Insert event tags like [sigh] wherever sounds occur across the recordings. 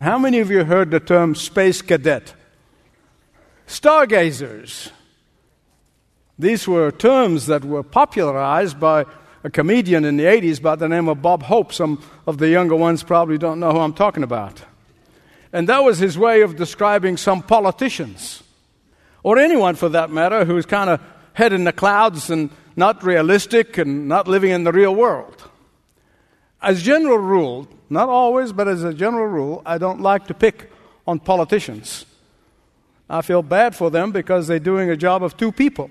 How many of you heard the term space cadet? Stargazers. These were terms that were popularized by a comedian in the 80s by the name of Bob Hope. Some of the younger ones probably don't know who I'm talking about. And that was his way of describing some politicians, or anyone for that matter, who's kind of head in the clouds and not realistic and not living in the real world. As general rule, not always, but as a general rule, I don't like to pick on politicians. I feel bad for them because they're doing a job of two people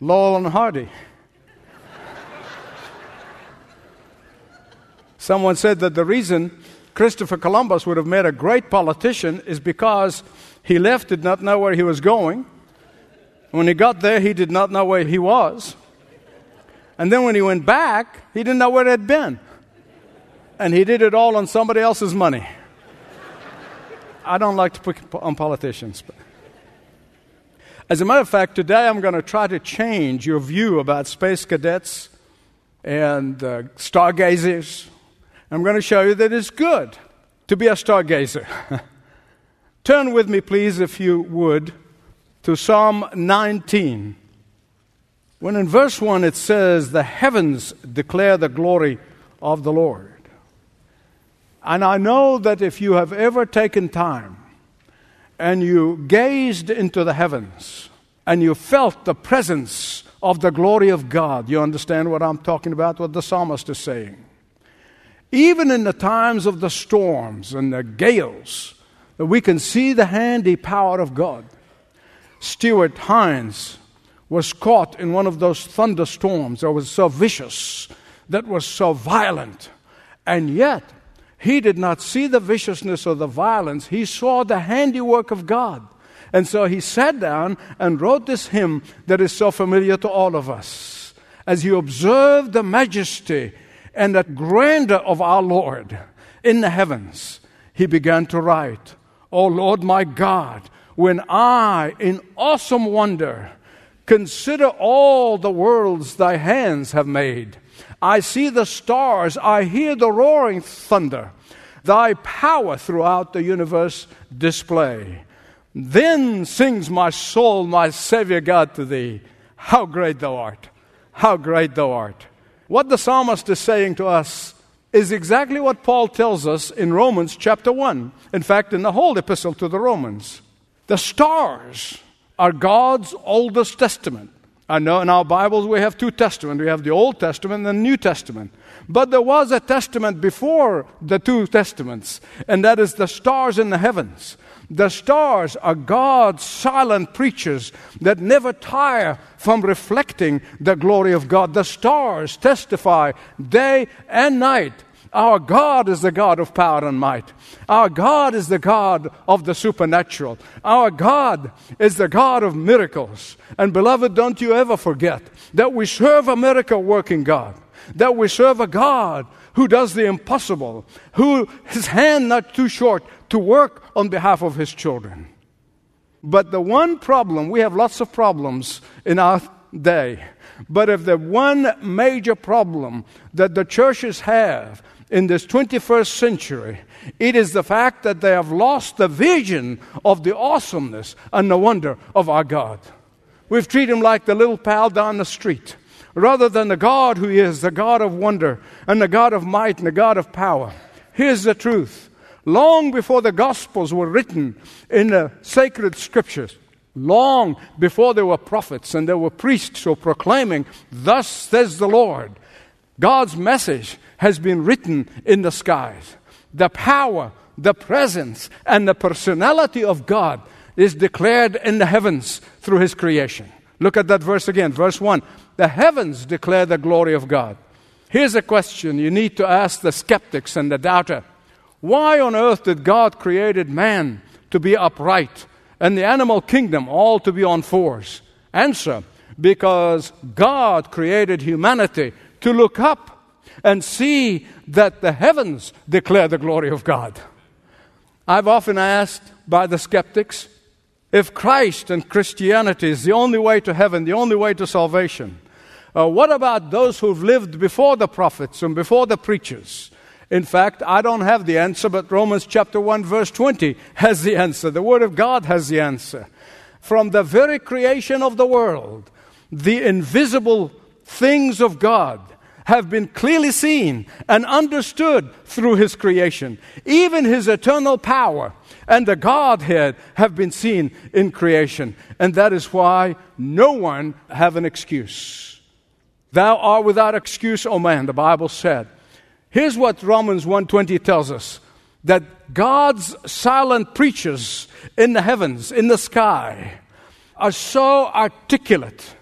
Laurel and Hardy. [laughs] Someone said that the reason Christopher Columbus would have made a great politician is because he left, did not know where he was going. When he got there, he did not know where he was. And then when he went back, he didn't know where he had been. And he did it all on somebody else's money. I don't like to put on politicians. But. As a matter of fact, today I'm going to try to change your view about space cadets and uh, stargazers I'm going to show you that it's good to be a stargazer. [laughs] Turn with me, please, if you would, to Psalm 19. When in verse 1 it says, The heavens declare the glory of the Lord. And I know that if you have ever taken time and you gazed into the heavens and you felt the presence of the glory of God, you understand what I'm talking about, what the psalmist is saying. Even in the times of the storms and the gales, that we can see the handy power of God. Stuart Hines was caught in one of those thunderstorms that was so vicious, that was so violent, and yet he did not see the viciousness or the violence. He saw the handiwork of God. And so he sat down and wrote this hymn that is so familiar to all of us. As he observed the majesty and the grandeur of our Lord in the heavens, he began to write, O Lord my God, when I, in awesome wonder, consider all the worlds thy hands have made, I see the stars, I hear the roaring thunder, thy power throughout the universe display. Then sings my soul, my Savior God, to thee, How great thou art! How great thou art! What the psalmist is saying to us is exactly what Paul tells us in Romans chapter 1. In fact, in the whole epistle to the Romans. The stars are God's oldest testament. I know in our Bibles we have two testaments. We have the Old Testament and the New Testament. But there was a testament before the two testaments, and that is the stars in the heavens. The stars are God's silent preachers that never tire from reflecting the glory of God. The stars testify day and night. Our God is the God of power and might. Our God is the God of the supernatural. Our God is the God of miracles. And beloved, don't you ever forget that we serve a miracle working God, that we serve a God who does the impossible, who his hand not too short to work on behalf of his children. But the one problem, we have lots of problems in our day, but if the one major problem that the churches have in this 21st century, it is the fact that they have lost the vision of the awesomeness and the wonder of our God. We've treated him like the little pal down the street rather than the God who is the God of wonder and the God of might and the God of power. Here's the truth long before the Gospels were written in the sacred scriptures, long before there were prophets and there were priests who were proclaiming, Thus says the Lord, God's message has been written in the skies. The power, the presence, and the personality of God is declared in the heavens through His creation. Look at that verse again, verse 1. The heavens declare the glory of God. Here's a question you need to ask the skeptics and the doubter. Why on earth did God create man to be upright and the animal kingdom all to be on fours? Answer because God created humanity to look up and see that the heavens declare the glory of God. I've often asked by the skeptics if Christ and Christianity is the only way to heaven, the only way to salvation, uh, what about those who've lived before the prophets and before the preachers? In fact, I don't have the answer, but Romans chapter 1, verse 20 has the answer. The Word of God has the answer. From the very creation of the world, the invisible things of God have been clearly seen and understood through His creation. Even His eternal power and the Godhead have been seen in creation. And that is why no one have an excuse. Thou art without excuse, O man, the Bible said. Here's what Romans 1:20 tells us that God's silent preachers in the heavens, in the sky, are so articulate.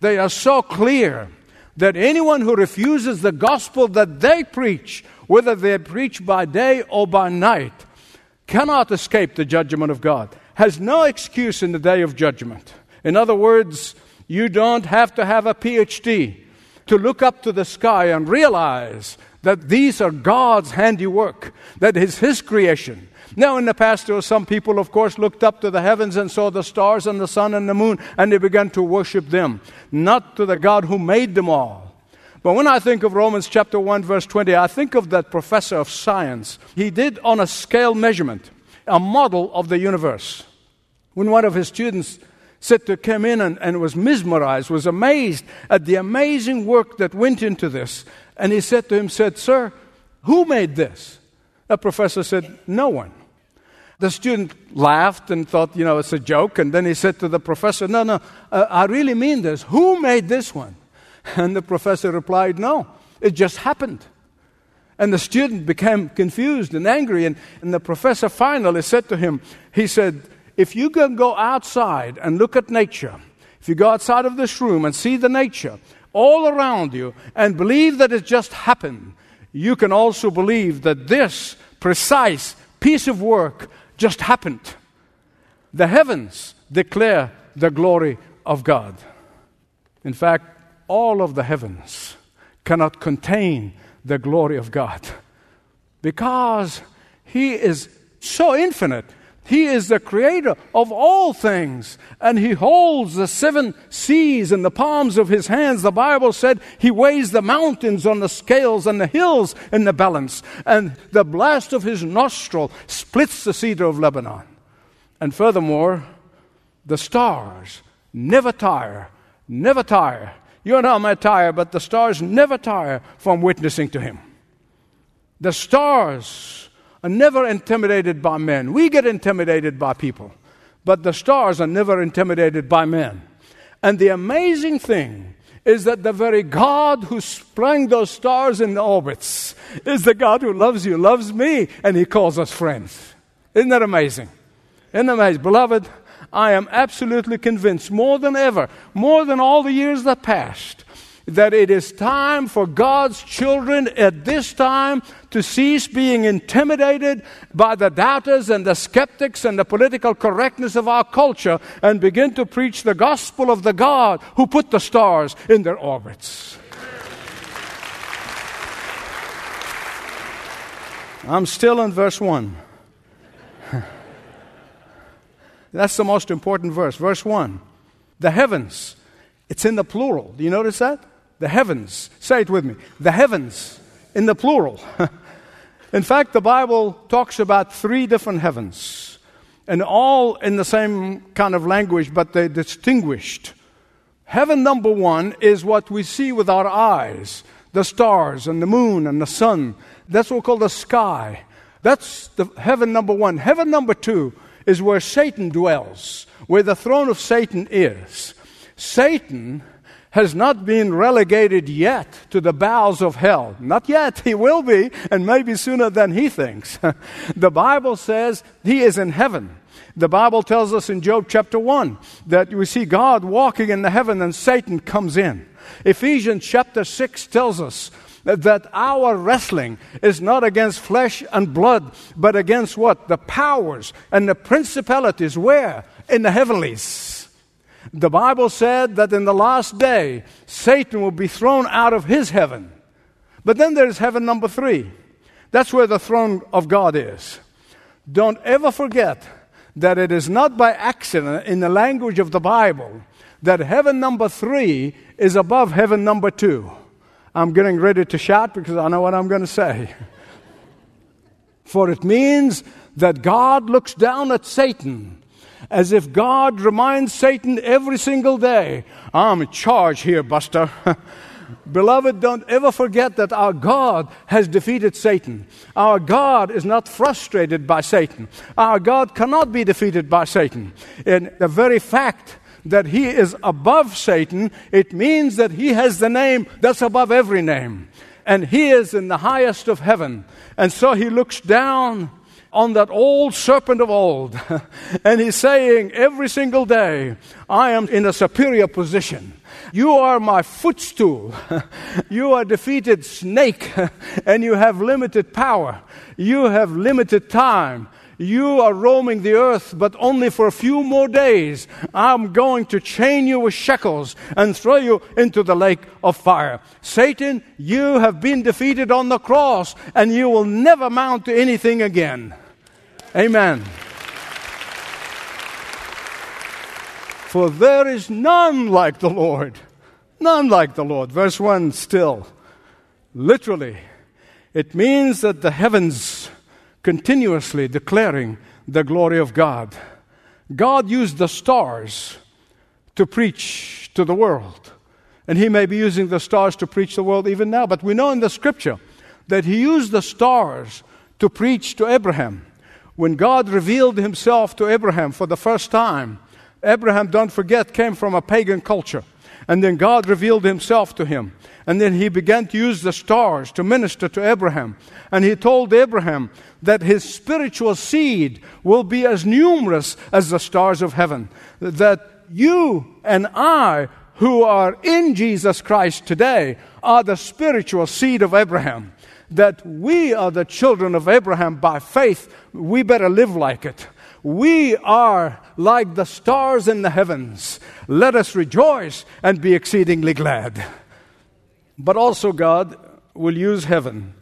They are so clear that anyone who refuses the gospel that they preach, whether they preach by day or by night, cannot escape the judgment of God, has no excuse in the day of judgment. In other words, you don't have to have a PhD to look up to the sky and realize that these are God's handiwork, that is His creation. Now, in the past, there were some people, of course, looked up to the heavens and saw the stars and the sun and the moon, and they began to worship them, not to the God who made them all. But when I think of Romans chapter 1, verse 20, I think of that professor of science. He did on a scale measurement a model of the universe. When one of his students said to come in and, and was mesmerized, was amazed at the amazing work that went into this, and he said to him, said, Sir, who made this? The professor said, No one. The student laughed and thought, you know, it's a joke. And then he said to the professor, No, no, uh, I really mean this. Who made this one? [laughs] And the professor replied, No, it just happened. And the student became confused and angry. And, and the professor finally said to him, He said, If you can go outside and look at nature, if you go outside of this room and see the nature all around you and believe that it just happened, you can also believe that this precise piece of work just happened. The heavens declare the glory of God. In fact, all of the heavens cannot contain the glory of God because He is so infinite. He is the creator of all things, and He holds the seven seas in the palms of His hands. The Bible said He weighs the mountains on the scales and the hills in the balance, and the blast of His nostril splits the cedar of Lebanon. And furthermore, the stars never tire, never tire you and I might tire, but the stars never tire from witnessing to Him. The stars are never intimidated by men. We get intimidated by people, but the stars are never intimidated by men. And the amazing thing is that the very God who sprang those stars in the orbits is the God who loves you, loves me, and He calls us friends. Isn't that amazing? Isn't that amazing? Beloved, I am absolutely convinced more than ever, more than all the years that passed, that it is time for God's children at this time to cease being intimidated by the doubters and the skeptics and the political correctness of our culture and begin to preach the gospel of the God who put the stars in their orbits. I'm still in verse 1. [laughs] That's the most important verse. Verse 1. The heavens. It's in the plural. Do you notice that? The heavens. Say it with me. The heavens in the plural. [laughs] in fact, the Bible talks about three different heavens, and all in the same kind of language, but they're distinguished. Heaven number one is what we see with our eyes the stars and the moon and the sun. That's what we call the sky. That's the heaven number one. Heaven number two is where Satan dwells, where the throne of Satan is. Satan has not been relegated yet to the bowels of hell. Not yet. [laughs] He will be, and maybe sooner than he thinks. [laughs] the Bible says he is in heaven. The Bible tells us in Job chapter 1 that we see God walking in the heaven and Satan comes in. Ephesians chapter 6 tells us that our wrestling is not against flesh and blood, but against what? The powers and the principalities. Where? In the heavenlies. The Bible said that in the last day, Satan will be thrown out of his heaven. But then there's heaven number three. That's where the throne of God is. Don't ever forget that it is not by accident in the language of the Bible that heaven number three is above heaven number two. I'm getting ready to shout because I know what I'm going to say. [laughs] For it means that God looks down at Satan as if God reminds Satan every single day, I'm in charge here, Buster. [laughs] Beloved, don't ever forget that our God has defeated Satan. Our God is not frustrated by Satan. Our God cannot be defeated by Satan. In the very fact that he is above Satan, it means that he has the name that's above every name. And he is in the highest of heaven. And so he looks down on that old serpent of old. [laughs] and he's saying every single day, I am in a superior position. You are my footstool. [laughs] you are defeated snake, [laughs] and you have limited power. You have limited time. You are roaming the earth, but only for a few more days. I'm going to chain you with shackles and throw you into the lake of fire. Satan, you have been defeated on the cross, and you will never mount to anything again. Amen. For there is none like the Lord. None like the Lord. Verse 1 still. Literally, it means that the heavens continuously declaring the glory of God. God used the stars to preach to the world. And He may be using the stars to preach the world even now. But we know in the scripture that He used the stars to preach to Abraham. When God revealed himself to Abraham for the first time, Abraham, don't forget, came from a pagan culture. And then God revealed himself to him. And then he began to use the stars to minister to Abraham. And he told Abraham that his spiritual seed will be as numerous as the stars of heaven. That you and I, who are in Jesus Christ today, are the spiritual seed of Abraham that we are the children of Abraham by faith, we better live like it. We are like the stars in the heavens. Let us rejoice and be exceedingly glad. But also, God will use heaven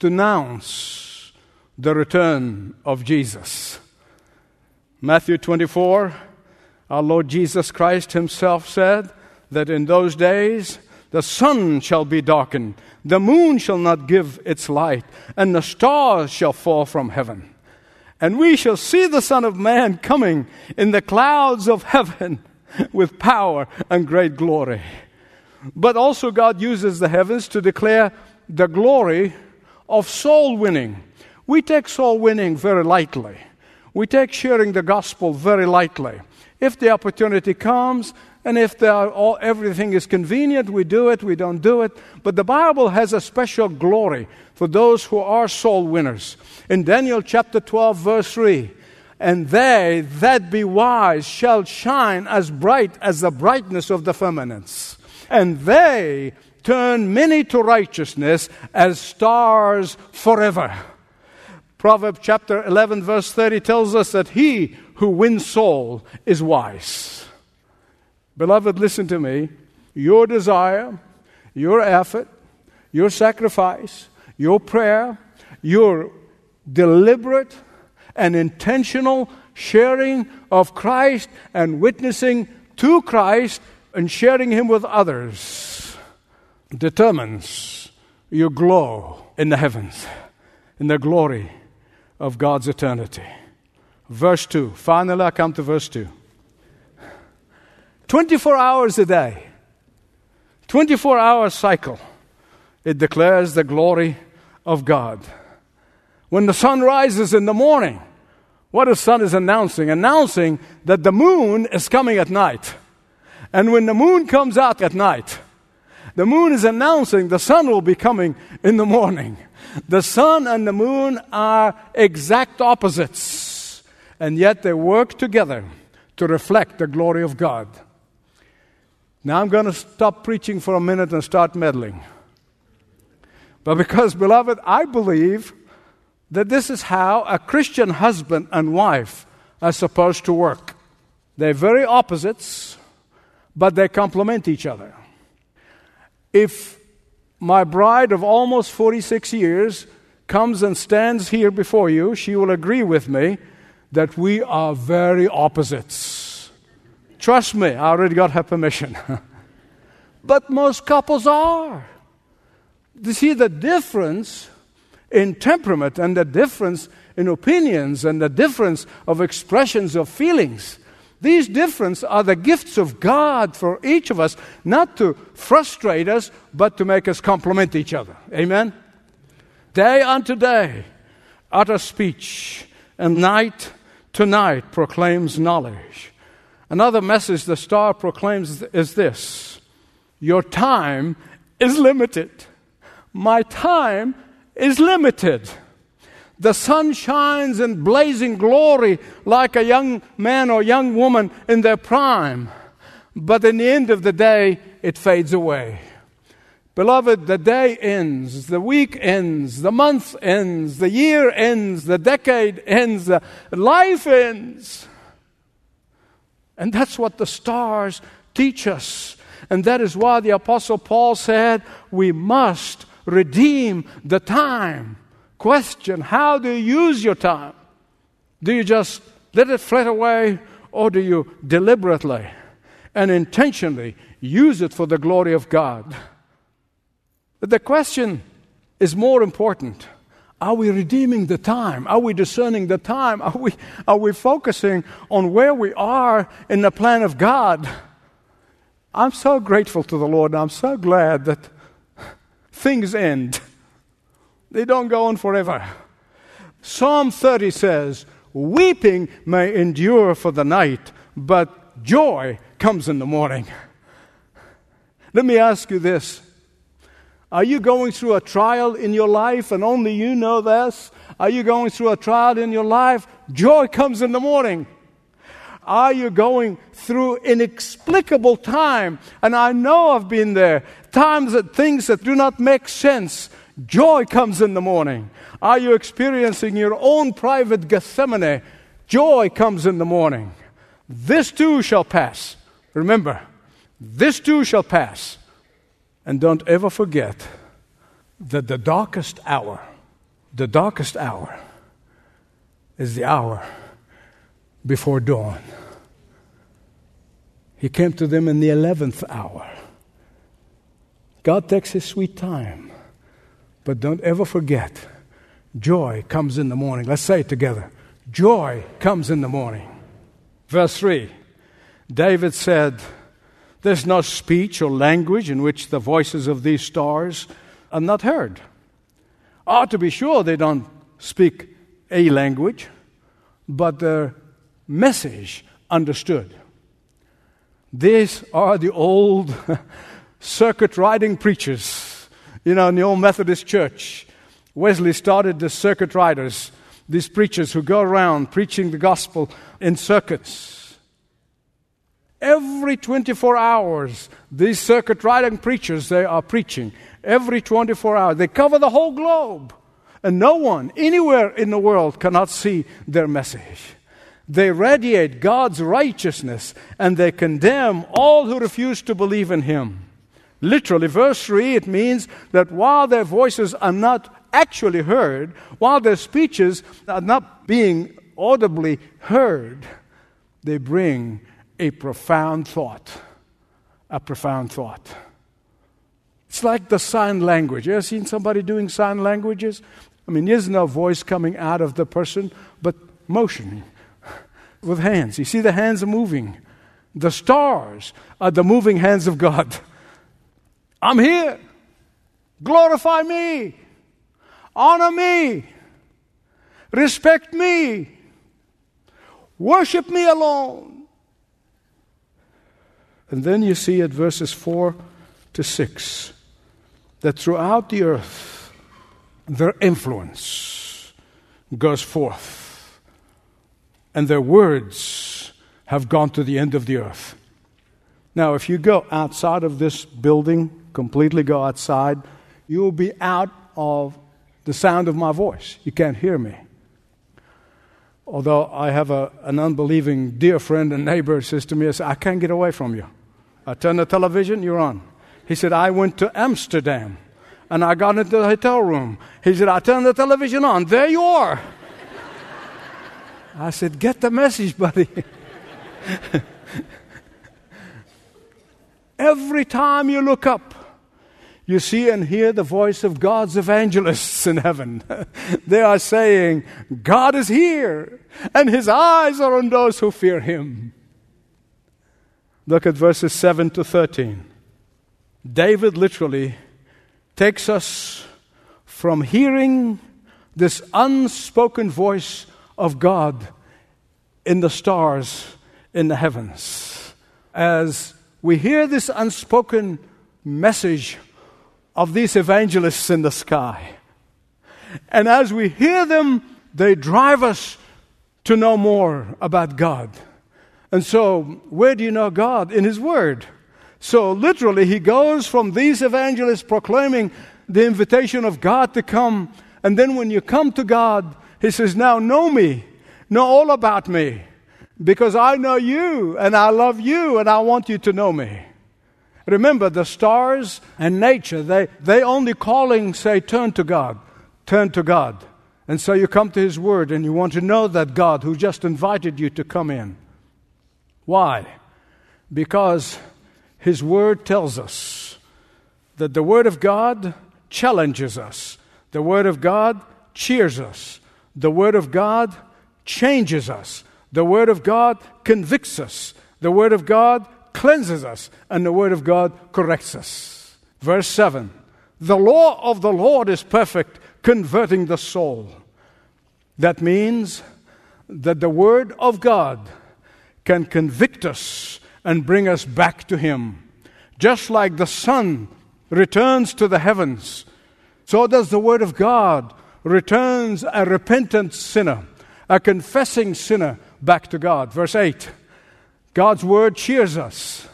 to announce the return of Jesus. Matthew 24, our Lord Jesus Christ Himself said that in those days the sun shall be darkened, the moon shall not give its light, and the stars shall fall from heaven. And we shall see the Son of Man coming in the clouds of heaven [laughs] with power and great glory. But also, God uses the heavens to declare the glory of soul winning. We take soul winning very lightly. We take sharing the gospel very lightly. If the opportunity comes, and if all, everything is convenient, we do it, we don't do it. But the Bible has a special glory for those who are soul winners. In Daniel chapter 12, verse 3, and they that be wise shall shine as bright as the brightness of the firmaments. And they turn many to righteousness as stars forever. Proverbs chapter 11, verse 30 tells us that he who wins soul is wise. Beloved, listen to me. Your desire, your effort, your sacrifice, your prayer, your deliberate and intentional sharing of Christ and witnessing to Christ and sharing Him with others determines your glow in the heavens, in the glory of God's eternity. Verse 2. Finally, I come to verse 2. 24 hours a day, 24 hour cycle. It declares the glory of God. When the sun rises in the morning, what the sun is announcing? Announcing that the moon is coming at night. And when the moon comes out at night, the moon is announcing the sun will be coming in the morning. The sun and the moon are exact opposites, and yet they work together to reflect the glory of God. Now I'm going to stop preaching for a minute and start meddling. But because, beloved, I believe that this is how a Christian husband and wife are supposed to work. They're very opposites, but they complement each other. If my bride of almost 46 years comes and stands here before you, she will agree with me that we are very opposites. Trust me, I already got her permission. [laughs] but most couples are. You see, the difference in temperament and the difference in opinions and the difference of expressions of feelings. These differences are the gifts of God for each of us, not to frustrate us, but to make us complement each other. Amen? Day unto day, utter speech, and night to night proclaims knowledge. Another message the star proclaims is this Your time is limited. My time is limited. The sun shines in blazing glory like a young man or young woman in their prime, but in the end of the day, it fades away. Beloved, the day ends, the week ends, the month ends, the year ends, the decade ends, the life ends. And that's what the stars teach us. And that is why the Apostle Paul said, We must redeem the time. Question How do you use your time? Do you just let it flit away, or do you deliberately and intentionally use it for the glory of God? But the question is more important. Are we redeeming the time? Are we discerning the time? Are we, are we focusing on where we are in the plan of God? I'm so grateful to the Lord. I'm so glad that things end, they don't go on forever. Psalm 30 says, Weeping may endure for the night, but joy comes in the morning. Let me ask you this are you going through a trial in your life and only you know this? Are you going through a trial in your life? Joy comes in the morning. Are you going through inexplicable time? And I know I've been there. Times that things that do not make sense. Joy comes in the morning. Are you experiencing your own private Gethsemane? Joy comes in the morning. This too shall pass. Remember, this too shall pass. And don't ever forget that the darkest hour, the darkest hour, is the hour before dawn. He came to them in the 11th hour. God takes his sweet time. But don't ever forget, joy comes in the morning. Let's say it together. Joy comes in the morning. Verse 3 David said, there's no speech or language in which the voices of these stars are not heard. Ah, to be sure, they don't speak a language, but their message understood. These are the old [laughs] circuit riding preachers. You know, in the old Methodist church, Wesley started the circuit riders, these preachers who go around preaching the gospel in circuits. Every 24 hours, these circuit riding preachers, they are preaching. Every 24 hours. They cover the whole globe. And no one anywhere in the world cannot see their message. They radiate God's righteousness and they condemn all who refuse to believe in Him. Literally, verse 3, it means that while their voices are not actually heard, while their speeches are not being audibly heard, they bring a profound thought. A profound thought. It's like the sign language. You ever seen somebody doing sign languages? I mean, there's no voice coming out of the person, but motion with hands. You see, the hands are moving. The stars are the moving hands of God. I'm here. Glorify me. Honor me. Respect me. Worship me alone. And then you see at verses 4 to 6 that throughout the earth, their influence goes forth, and their words have gone to the end of the earth. Now, if you go outside of this building, completely go outside, you will be out of the sound of my voice. You can't hear me. Although I have a, an unbelieving dear friend and neighbor says to me, I can't get away from you. I turned the television, you're on. He said, I went to Amsterdam and I got into the hotel room. He said, I turned the television on. There you are. I said, Get the message, buddy. [laughs] Every time you look up, you see and hear the voice of God's evangelists in heaven. [laughs] they are saying, God is here, and his eyes are on those who fear him. Look at verses 7 to 13. David literally takes us from hearing this unspoken voice of God in the stars in the heavens. As we hear this unspoken message of these evangelists in the sky, and as we hear them, they drive us to know more about God. And so, where do you know God? In His Word. So, literally, he goes from these evangelists proclaiming the invitation of God to come. And then, when you come to God, he says, Now know me, know all about me, because I know you, and I love you, and I want you to know me. Remember, the stars and nature, they, they only calling say, Turn to God, turn to God. And so you come to His Word and you want to know that God who just invited you to come in. Why? Because His Word tells us that the Word of God challenges us, the Word of God cheers us, the Word of God changes us, the Word of God convicts us, the Word of God cleanses us, and the Word of God corrects us. Verse 7 The law of the Lord is perfect, converting the soul. That means that the Word of God can convict us and bring us back to Him. Just like the sun returns to the heavens, so does the Word of God returns a repentant sinner, a confessing sinner back to God. Verse 8 God's Word cheers us.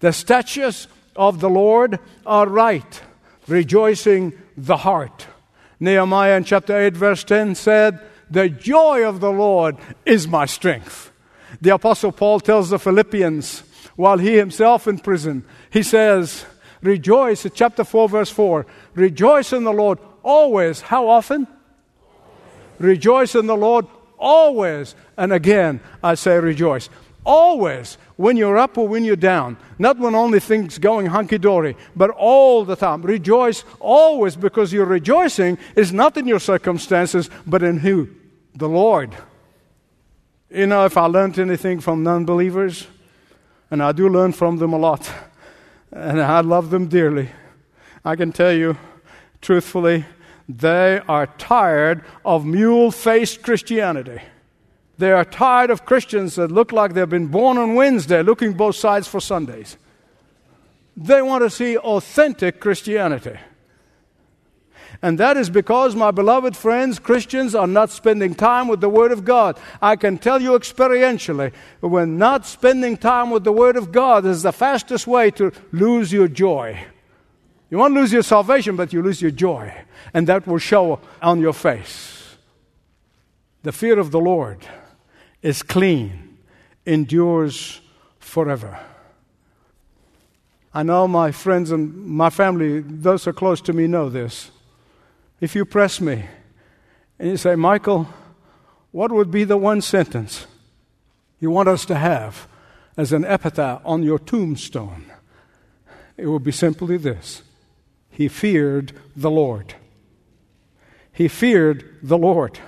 The statutes of the Lord are right, rejoicing the heart. Nehemiah in chapter 8, verse 10 said, The joy of the Lord is my strength. The Apostle Paul tells the Philippians, while he himself in prison, he says, Rejoice, chapter 4, verse 4, rejoice in the Lord always. How often? Rejoice in the Lord always. And again, I say rejoice. Always, when you're up or when you're down. Not when only things going hunky dory, but all the time. Rejoice always because your rejoicing is not in your circumstances, but in who? The Lord. You know, if I learned anything from non believers, and I do learn from them a lot, [laughs] and I love them dearly, I can tell you truthfully, they are tired of mule faced Christianity. They are tired of Christians that look like they've been born on Wednesday, looking both sides for Sundays. They want to see authentic Christianity. And that is because, my beloved friends, Christians are not spending time with the Word of God. I can tell you experientially, when not spending time with the Word of God is the fastest way to lose your joy. You won't lose your salvation, but you lose your joy. And that will show on your face. The fear of the Lord is clean, endures forever. I know my friends and my family, those who are close to me, know this. If you press me and you say, Michael, what would be the one sentence you want us to have as an epitaph on your tombstone? It would be simply this He feared the Lord. He feared the Lord.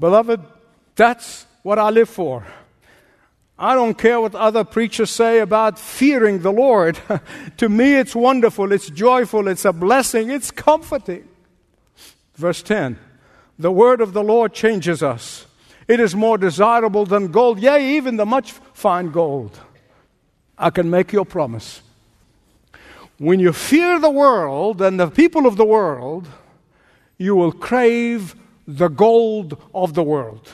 Beloved, that's what I live for. I don't care what other preachers say about fearing the Lord. [laughs] to me, it's wonderful, it's joyful, it's a blessing, it's comforting. Verse 10 The word of the Lord changes us. It is more desirable than gold, yea, even the much fine gold. I can make you a promise. When you fear the world and the people of the world, you will crave the gold of the world.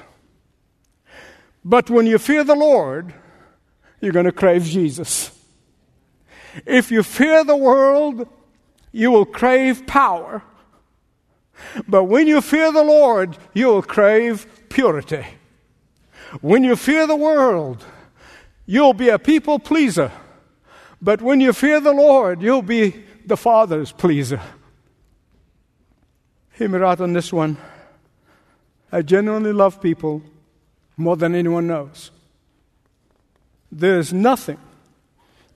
But when you fear the Lord, you're going to crave Jesus. If you fear the world, you will crave power. But when you fear the Lord, you'll crave purity. When you fear the world, you'll be a people pleaser. But when you fear the Lord, you'll be the Father's pleaser. Hear me on this one. I genuinely love people more than anyone knows. There's nothing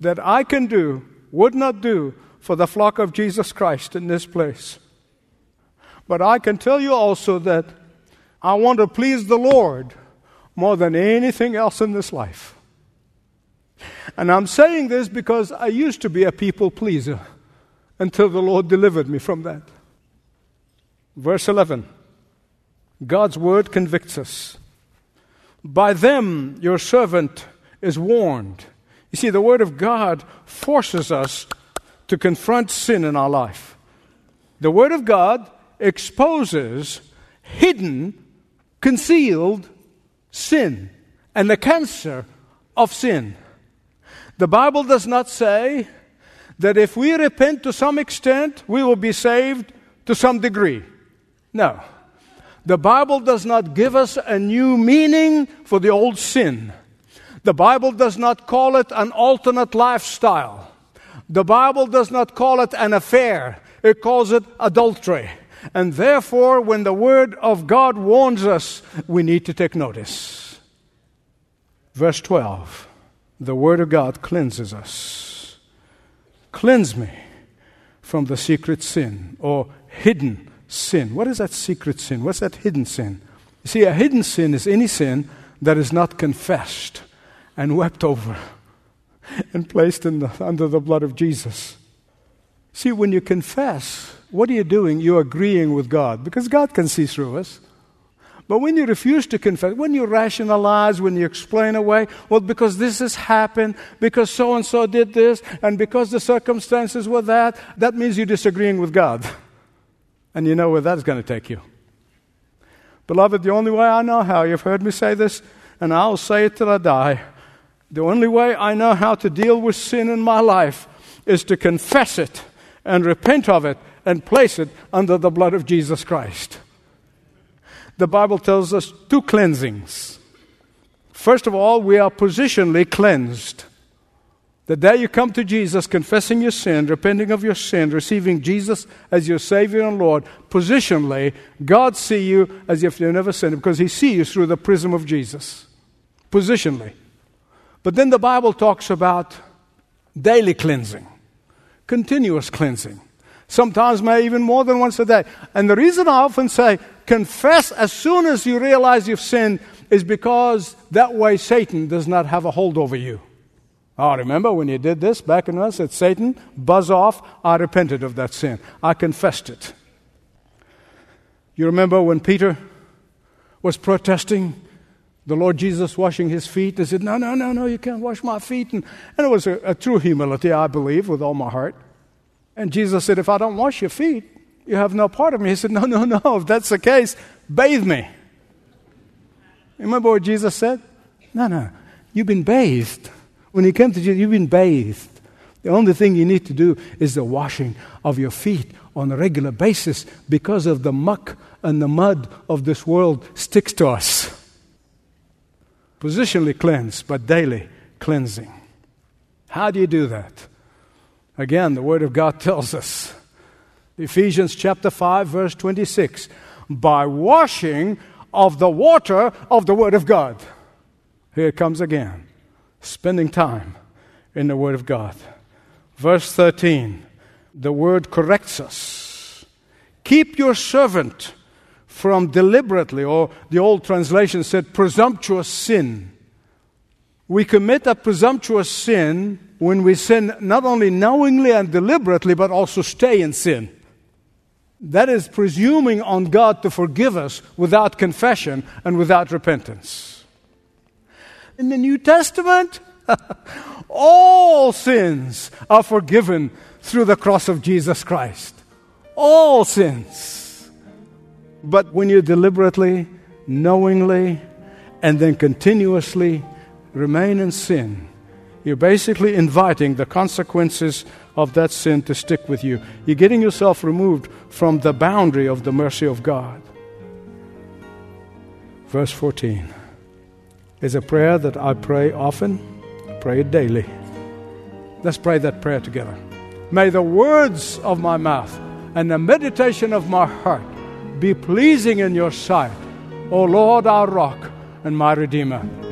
that I can do, would not do, for the flock of Jesus Christ in this place. But I can tell you also that I want to please the Lord more than anything else in this life. And I'm saying this because I used to be a people pleaser until the Lord delivered me from that. Verse 11 God's word convicts us. By them your servant is warned. You see, the word of God forces us to confront sin in our life. The word of God exposes hidden, concealed sin and the cancer of sin. The Bible does not say that if we repent to some extent, we will be saved to some degree. No. The Bible does not give us a new meaning for the old sin. The Bible does not call it an alternate lifestyle. The Bible does not call it an affair. It calls it adultery. And therefore, when the Word of God warns us, we need to take notice. Verse 12 The Word of God cleanses us. Cleanse me from the secret sin or hidden sin. What is that secret sin? What's that hidden sin? You see, a hidden sin is any sin that is not confessed and wept over and placed the, under the blood of Jesus. See, when you confess, what are you doing? You're agreeing with God because God can see through us. But when you refuse to confess, when you rationalize, when you explain away, well, because this has happened, because so and so did this, and because the circumstances were that, that means you're disagreeing with God. And you know where that's going to take you. Beloved, the only way I know how, you've heard me say this, and I'll say it till I die. The only way I know how to deal with sin in my life is to confess it and repent of it and place it under the blood of Jesus Christ. The Bible tells us two cleansings. First of all, we are positionally cleansed. The day you come to Jesus, confessing your sin, repenting of your sin, receiving Jesus as your Savior and Lord, positionally, God see you as if you never sinned because He sees you through the prism of Jesus. Positionally. But then the Bible talks about daily cleansing, continuous cleansing sometimes may even more than once a day. And the reason I often say confess as soon as you realize you've sinned is because that way Satan does not have a hold over you. Oh, remember when you did this back in us? Said Satan, buzz off. I repented of that sin. I confessed it. You remember when Peter was protesting the Lord Jesus washing his feet? He said, No, no, no, no, you can't wash my feet. And, and it was a, a true humility, I believe, with all my heart. And Jesus said, If I don't wash your feet, you have no part of me. He said, No, no, no. [laughs] If that's the case, bathe me. Remember what Jesus said? No, no. You've been bathed. When you came to Jesus, you've been bathed. The only thing you need to do is the washing of your feet on a regular basis because of the muck and the mud of this world sticks to us. Positionally cleansed, but daily cleansing. How do you do that? Again, the Word of God tells us. Ephesians chapter 5, verse 26 by washing of the water of the Word of God. Here it comes again. Spending time in the Word of God. Verse 13 the Word corrects us. Keep your servant from deliberately, or the old translation said presumptuous sin. We commit a presumptuous sin when we sin not only knowingly and deliberately, but also stay in sin. That is presuming on God to forgive us without confession and without repentance. In the New Testament, [laughs] all sins are forgiven through the cross of Jesus Christ. All sins. But when you deliberately, knowingly, and then continuously remain in sin, you're basically inviting the consequences of that sin to stick with you. You're getting yourself removed from the boundary of the mercy of God. Verse 14 is a prayer that I pray often, pray it daily. Let's pray that prayer together. May the words of my mouth and the meditation of my heart be pleasing in your sight, O Lord, our rock and my Redeemer.